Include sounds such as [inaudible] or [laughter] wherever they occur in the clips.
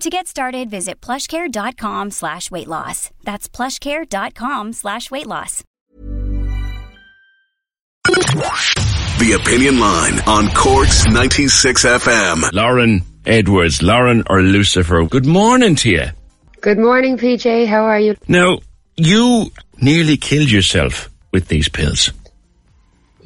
To get started, visit plushcare.com slash weight loss. That's plushcare.com slash weight loss. The Opinion Line on Cork's 96 FM. Lauren Edwards, Lauren or Lucifer. Good morning to you. Good morning, PJ. How are you? Now, you nearly killed yourself with these pills.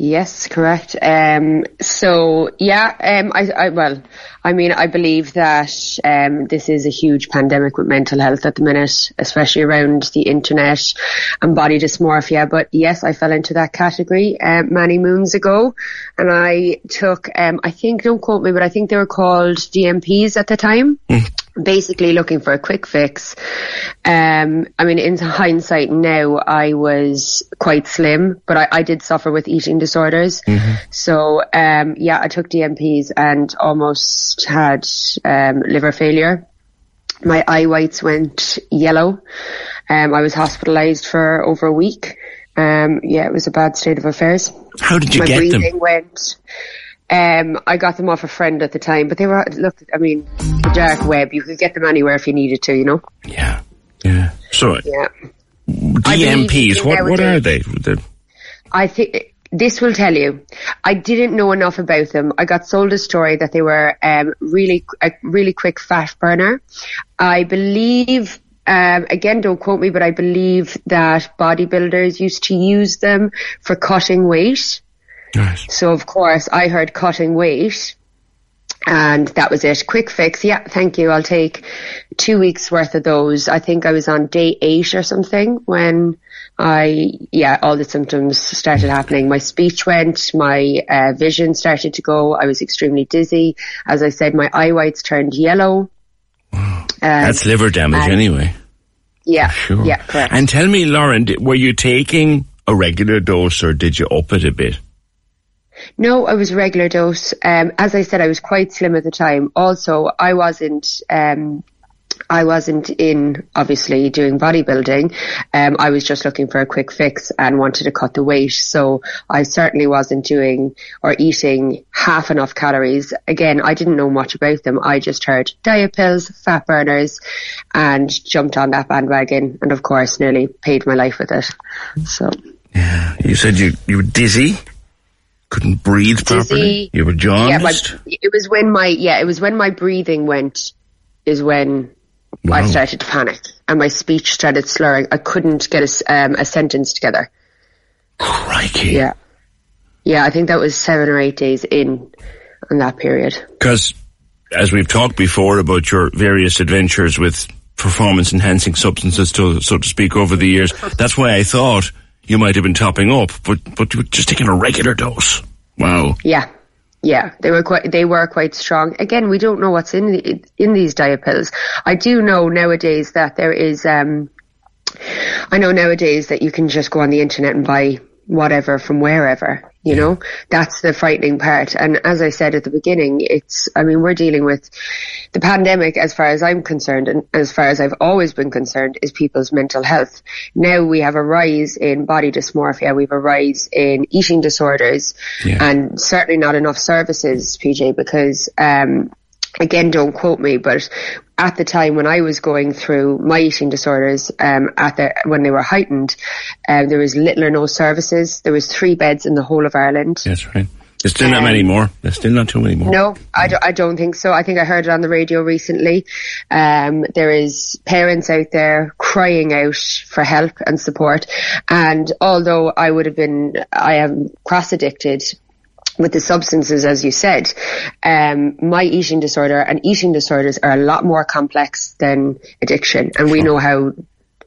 Yes, correct. Um, so yeah, um, I, I, well, I mean, I believe that, um, this is a huge pandemic with mental health at the minute, especially around the internet and body dysmorphia. But yes, I fell into that category, um, many moons ago and I took, um, I think, don't quote me, but I think they were called DNPs at the time. Basically looking for a quick fix. Um, I mean, in hindsight now, I was quite slim, but I, I did suffer with eating disorders. So, um, yeah, I took DNPs and almost had, um, liver failure. My eye whites went yellow. Um, I was hospitalized for over a week. Um, yeah, it was a bad state of affairs. How did you My get breathing them? went. Um, I got them off a friend at the time, but they were, look, I mean, the dark web, you could get them anywhere if you needed to, you know? Yeah. Yeah. So, Yeah. DNPs, what, what are they? They're- I think this will tell you. I didn't know enough about them. I got sold a story that they were um, really a really quick fat burner. I believe. Um, again, don't quote me, but I believe that bodybuilders used to use them for cutting weight. Right. So of course I heard cutting weight and that was it. Quick fix. Yeah, thank you. I'll take two weeks worth of those. I think I was on day eight or something when I, yeah, all the symptoms started happening. My speech went, my uh, vision started to go. I was extremely dizzy. As I said, my eye whites turned yellow. Um, That's liver damage and- anyway. yeah, Sure. yeah, correct. And tell me, Lauren, were you taking a regular dose or did you up it a bit? No, I was regular dose. Um, as I said, I was quite slim at the time. Also, I wasn't, um, I wasn't in obviously doing bodybuilding. Um, I was just looking for a quick fix and wanted to cut the weight. So I certainly wasn't doing or eating half enough calories. Again, I didn't know much about them. I just heard diet pills, fat burners and jumped on that bandwagon and of course nearly paid my life with it. So. Yeah. You said you, you were dizzy, couldn't breathe properly, you were Yeah, my, it was when my yeah, it was when my breathing went. Is when I started to panic and my speech started slurring. I couldn't get a, um, a sentence together. Crikey. Yeah, yeah. I think that was seven or eight days in, in that period. Because, as we've talked before about your various adventures with performance enhancing substances, to, so to speak, over the years, that's why I thought you might have been topping up, but, but you were just taking a regular dose. Wow. Yeah. Yeah, they were quite, they were quite strong. Again, we don't know what's in the, in these diet pills. I do know nowadays that there is, um, I know nowadays that you can just go on the internet and buy whatever from wherever, you know, that's the frightening part. And as I said at the beginning, it's, I mean, we're dealing with the pandemic as far as I'm concerned and as far as I've always been concerned is people's mental health. Now we have a rise in body dysmorphia. We have a rise in eating disorders Yeah. and certainly not enough services, PJ, because, um, again, don't quote me, but at the time when I was going through my eating disorders, um, at the, when they were heightened, um, there was little or no services. There was three beds in the whole of Ireland. That's right. There's still not Um, many more. There's still not too many more. No, I don't, I don't think so. I think I heard it on the radio recently. Um, there is parents out there crying out for help and support. And although I would have been, I am cross addicted with the substances, as you said, um, my eating disorder and eating disorders are a lot more complex than addiction. And we know how,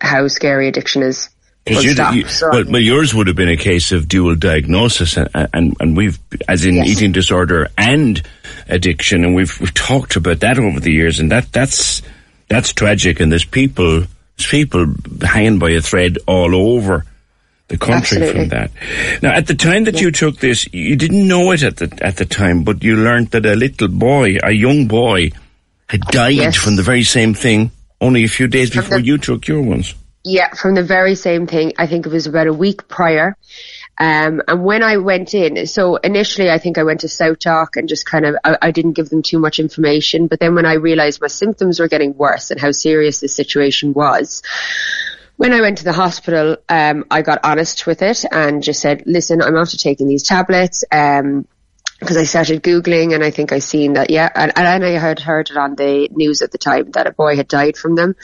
how scary addiction is. Full you, you, So- well, well, yours would have been a case of dual diagnosis, and and, and we've, as in Yes. eating disorder and addiction, and we've we've talked about that over the years, and that that's that's tragic, and there's people there's people hanging by a thread all over the country Absolutely. from that. Now, at the time that you took this, you didn't know it at the at the time, but you learned that a little boy, a young boy, had died Yes. from the very same thing only a few days From before the- you took your ones. Yeah, from the very same thing. I think it was about a week prior. Um, and when I went in, so initially I think I went to SouthDoc and just kind of, I, I didn't give them too much information. But then when I realized my symptoms were getting worse and how serious the situation was, when I went to the hospital, um, I got honest with it and just said, listen, I'm after taking these tablets. Um, because I started Googling and I think I seen that, yeah, and, and I had heard it on the news at the time that a boy had died from them,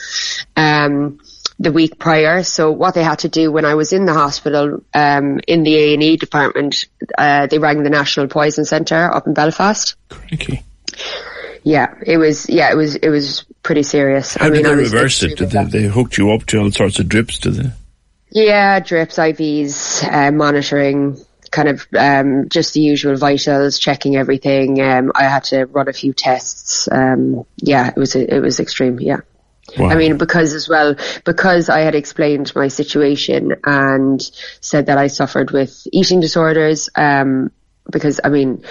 um, the week prior. So what they had to do when I was in the hospital, um, in the A&E department, uh, they rang the National Poison Centre up in Belfast. Crikey. Yeah, it was, yeah, it was, it was pretty serious. How did I they was reverse it? Did they, they hooked you up to all sorts of drips? Did they? Yeah, drips, IVs, uh, monitoring, kind of um, just the usual vitals, checking everything. Um, I had to run a few tests. Um, yeah, it was it was extreme. Yeah. Wow. I mean, because as well, because I had explained my situation and said that I suffered with eating disorders, um, because I mean,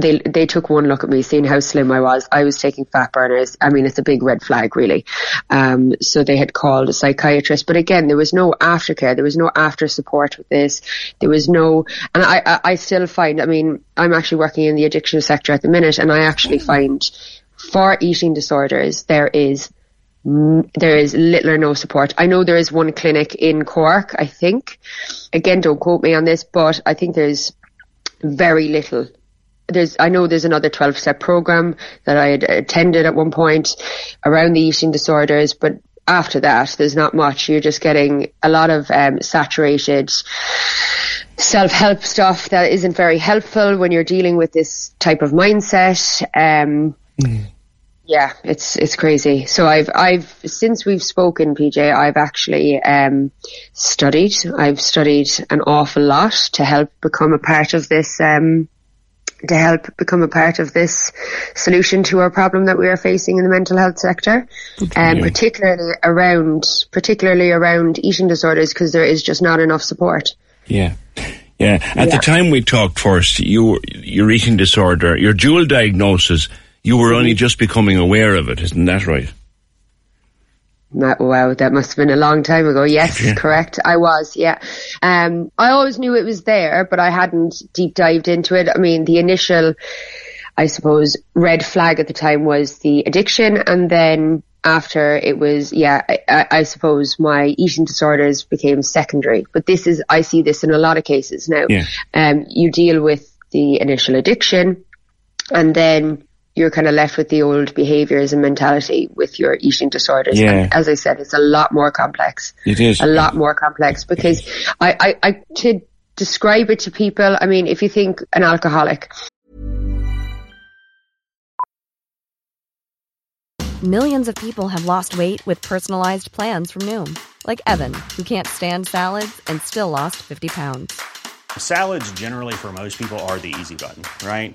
they they took one look at me, seeing how slim I was. I was taking fat burners. I mean, it's a big red flag, really. Um, so they had called a psychiatrist, but again, there was no aftercare. There was no after support with this. There was no, and I, I, I still find. I mean, I'm actually working in the addiction sector at the minute, and I actually find for eating disorders there is there is little or no support. I know there is one clinic in Cork, I think. Again, don't quote me on this, but I think there's very little. There's, I know there's another 12 step program that I had attended at one point around the eating disorders, but after that, there's not much. You're just getting a lot of um, saturated self-help stuff that isn't very helpful when you're dealing with this type of mindset. Um, yeah, it's it's crazy. So I've I've since we've spoken, PJ, I've actually um, studied. I've studied an awful lot to help become a part of this. Um, to help become a part of this solution to our problem that we are facing in the mental health sector, and you. particularly around particularly around eating disorders because there is just not enough support. Yeah. Yeah. At the time we talked first, you your eating disorder, your dual diagnosis, you were only just becoming aware of it, isn't that right? Ma- Wow, that must have been a long time ago. Yes, Yeah. correct. I was, yeah. Um, I always knew it was there, but I hadn't deep dived into it. I mean, the initial, I suppose, red flag at the time was the addiction, and then after it was, yeah, I, I, I suppose my eating disorders became secondary. But this is, I see this in a lot of cases now. Yeah. Um, you deal with the initial addiction, and then you're kind of left with the old behaviors and mentality with your eating disorders. Yeah. And as I said, it's a lot more complex. It is. A lot more complex because I, I, I, to describe it to people, I mean, if you think an alcoholic, Millions of people have lost weight with personalized plans from Noom, like Evan, who can't stand salads and still lost 50 pounds. Salads, generally, for most people, are the easy button, right?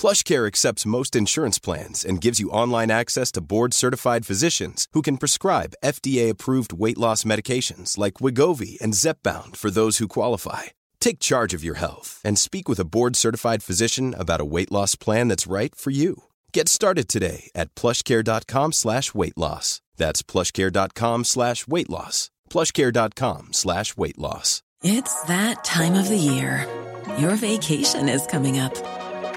PlushCare accepts most insurance plans and gives you online access to board-certified physicians who can prescribe FDA-approved weight loss medications like Wegovy and Zepbound for those who qualify. Take charge of your health and speak with a board-certified physician about a weight loss plan that's right for you. Get started today at plushcare.com slash weight loss. That's plushcare.com slash weight loss. Plushcare.com slash weight loss. It's that time of the year. Your vacation is coming up.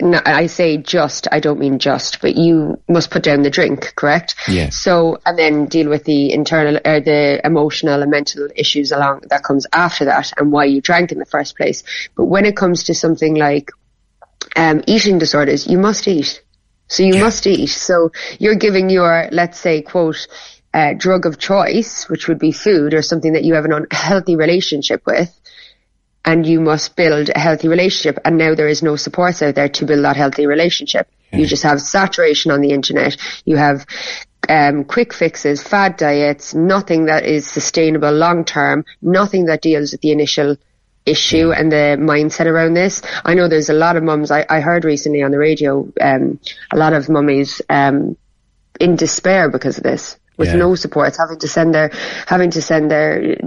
no, I say just, I don't mean just, but you must put down the drink, correct? Yes. So, and then deal with the internal, or the emotional and mental issues along that comes after that and why you drank in the first place. But when it comes to something like um, eating disorders, you must eat. So you must eat. So you're giving your, let's say, quote, uh, drug of choice, which would be food or something that you have an unhealthy relationship with, and you must build a healthy relationship. And now there is no supports out there to build that healthy relationship. You just have saturation on the internet. You have um, quick fixes, fad diets, nothing that is sustainable long term, nothing that deals with the initial issue and the mindset around this. I know there's a lot of mums, I, I heard recently on the radio, um, a lot of mummies, um, in despair because of this, with Yeah. no supports, having to send their, having to send their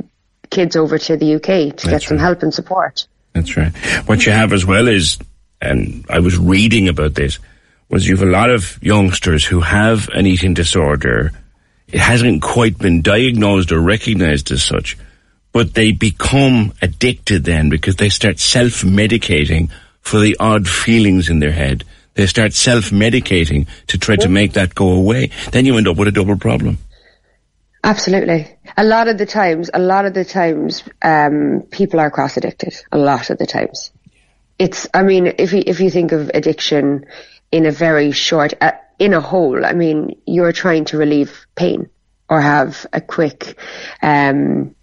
kids over to the UK to get That's some help and support. That's right. What you have as well is, and I was reading about this, was you've a lot of youngsters who have an eating disorder. It hasn't quite been diagnosed or recognized as such, but they become addicted then because they start self-medicating for the odd feelings in their head. They start self-medicating to try to make that go away. Then you end up with a double problem. Absolutely. A lot of the times, a lot of the times, um, people are cross addicted. A lot of the times. It's, I mean, if you, if you think of addiction in a very short, uh, in a whole, I mean, you're trying to relieve pain or have a quick, um,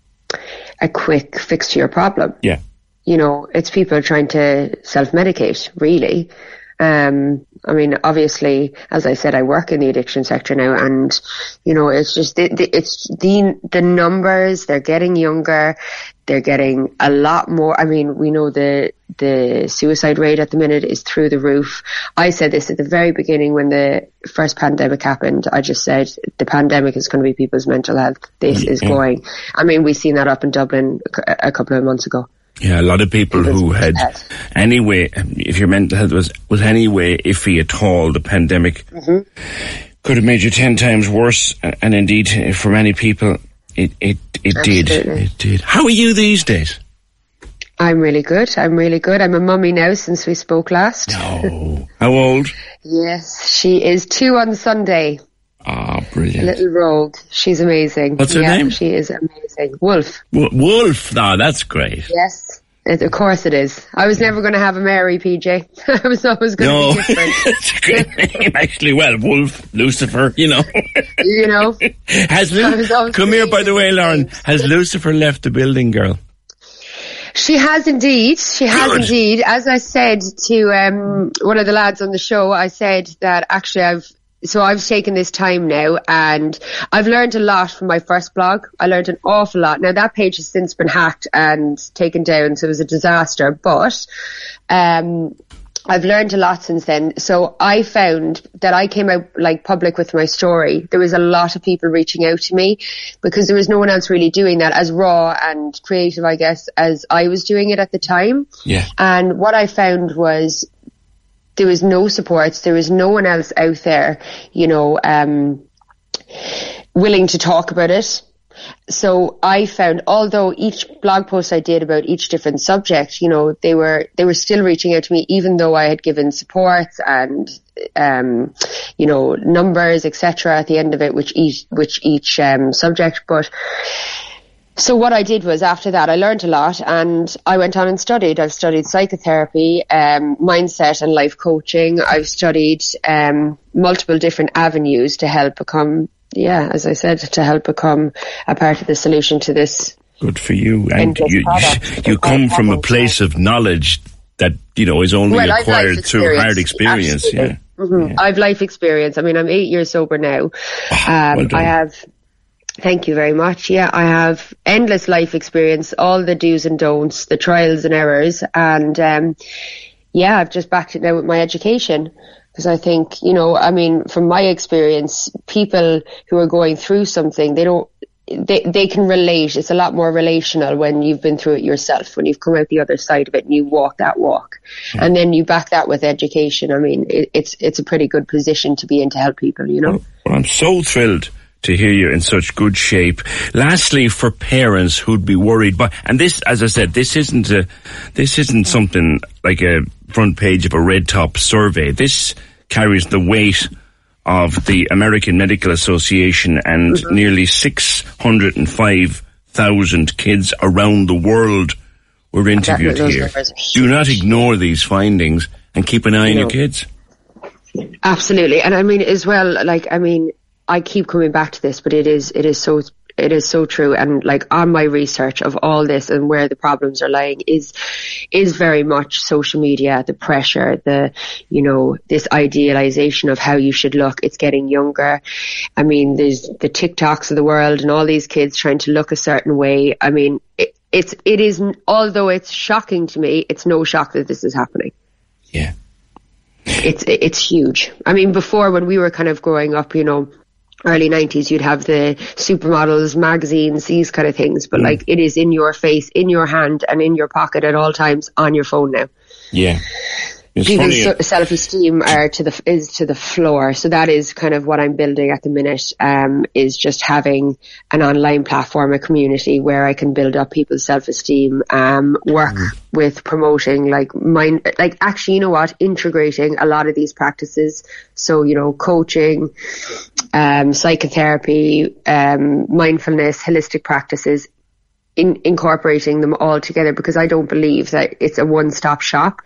a quick fix to your problem. Yeah. You know, it's people trying to self-medicate, really. Um, I mean, obviously, as I said, I work in the addiction sector now, and you know, it's just the, the, it's the the numbers. They're getting younger. They're getting a lot more. I mean, we know the the suicide rate at the minute is through the roof. I said this at the very beginning when the first pandemic happened. I just said the pandemic is going to be people's mental health. This mm-hmm. is Yeah. going. I mean, we've seen that up in Dublin a a couple of months ago. Yeah, a lot of people who had anyway, if your mental health was was anyway iffy at all, the pandemic could have made you ten times worse. And, indeed, eh, for many people, it it it did. It did. How are you these days? I'm really good. I'm really good. I'm a mummy now since we spoke last. Oh, how old? [laughs] Yes, she is two on Sunday. Ah, brilliant. Little rogue. She's amazing. What's her yeah, name? She is amazing. Wolf. W- Wolf. No, that's great. Yes. It, of course it is. I was never going to have a Mary, PJ. [laughs] I was always going to No, be [laughs] different. it's a great name actually. Well, Wolf, Lucifer, you know. you know? [laughs] Has I Lu- come here, by the way, Lauren. Has Lucifer left the building, girl? She has indeed. She has Good. indeed. As I said to um, one of the lads on the show, I said that actually I've so I've taken this time now and I've learned a lot from my first blog. I learned an awful lot. Now that page has since been hacked and taken down, so it was a disaster. But um, I've learned a lot since then. So I found that I came out like public with my story. There was a lot of people reaching out to me because there was no one else really doing that as raw and creative, I guess, as I was doing it at the time. Yeah. And what I found was there was no supports. There was no one else out there, you know, um, willing to talk about it. So I found, although each blog post I did about each different subject, you know, they were, they were still reaching out to me, even though I had given support and, um, you know, numbers, etc. at the end of it, which each, which each, um, subject. But, so what I did was after that I learned a lot and I went on and studied. I've studied psychotherapy, um, mindset and life coaching. I've studied um, multiple different avenues to help become, yeah, as I said, to help become a part of the solution to this. Good for you. And you, product. you come from a place of knowledge that, you know, is only Well, acquired through hard experience. Yeah. absolutely. Mhm. I've life experience. I mean, I'm eight years sober now. Um, well. I have, Thank you very much. Yeah, I have endless life experience, all the do's and don'ts, the trials and errors, and um, yeah, I've just backed it now with my education because I think, you know, I mean, from my experience, people who are going through something, they don't, they, they can relate. It's a lot more relational when you've been through it yourself, when you've come out the other side of it and you walk that walk. Mm. And then you back that with education. I mean, it, it's, it's a pretty good position to be in to help people, you know? Well, I'm so thrilled to hear you in such good shape. Lastly, for parents who'd be worried, but and this, as I said, this isn't a, this isn't something like a front page of a red top survey. This carries the weight of the American Medical Association and mm-hmm. nearly six hundred and five thousand kids around the world were interviewed here. Do not ignore these findings and keep an eye on your kids. Absolutely, and I mean as well. Like I mean, I keep coming back to this, but it is it is so it is so true. And like on my research of all this and where the problems are lying is is very much social media, the pressure, the you know this idealization of how you should look. It's getting younger. I mean, there's the TikToks of the world and all these kids trying to look a certain way. I mean, it, it's it is although it's shocking to me, it's no shock that this is happening. Yeah. It's it's huge. I mean, before when we were kind of growing up, you know, early 90s you'd have the supermodels magazines these kind of things. But mm. like it is in your face in your hand and in your pocket at all times on your phone now. Yeah it's People's self esteem are to the is to the floor. So that is kind of what I'm building at the minute. Um, is just having an online platform, a community where I can build up people's self esteem. Um, work mm. with promoting like mind, like actually, you know what, integrating a lot of these practices. So you know, coaching, um, psychotherapy, um, mindfulness, holistic practices in, incorporating them all together because I don't believe that it's a one stop shop.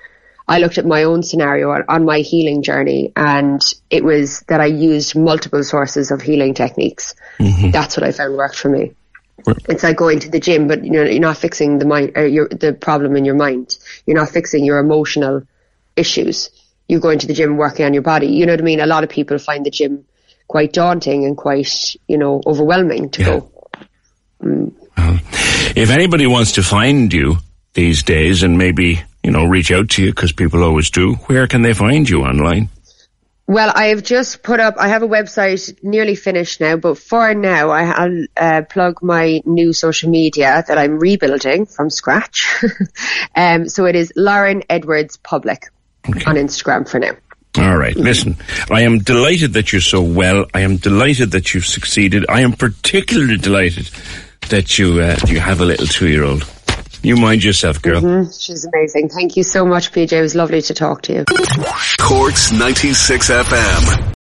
I looked at my own scenario on, on, my healing journey and it was that I used multiple sources of healing techniques. Mm-hmm. That's what I found worked for me. It's like going to the gym, but you know, you're not fixing the mind, or your, the problem in your mind. You're not fixing your emotional issues. You're going to the gym working on your body. You know what I mean? A lot of people find the gym quite daunting and quite, you know, overwhelming to yeah. go. Mm. Well, if anybody wants to find you these days and maybe you know, reach out to you because people always do. Where can they find you online? Well, I have just put up, I have a website nearly finished now, but for now I'll uh, plug my new social media that I'm rebuilding from scratch. [laughs] um, so it is Lauren Edwards Public okay. on Instagram for now. All right. Listen, I am delighted that you're so well. I am delighted that you've succeeded. I am particularly delighted that you uh, you have a little two year old. You mind yourself, girl. Mm-hmm. She's amazing. Thank you so much, PJ. It was lovely to talk to you. Corks 96 FM.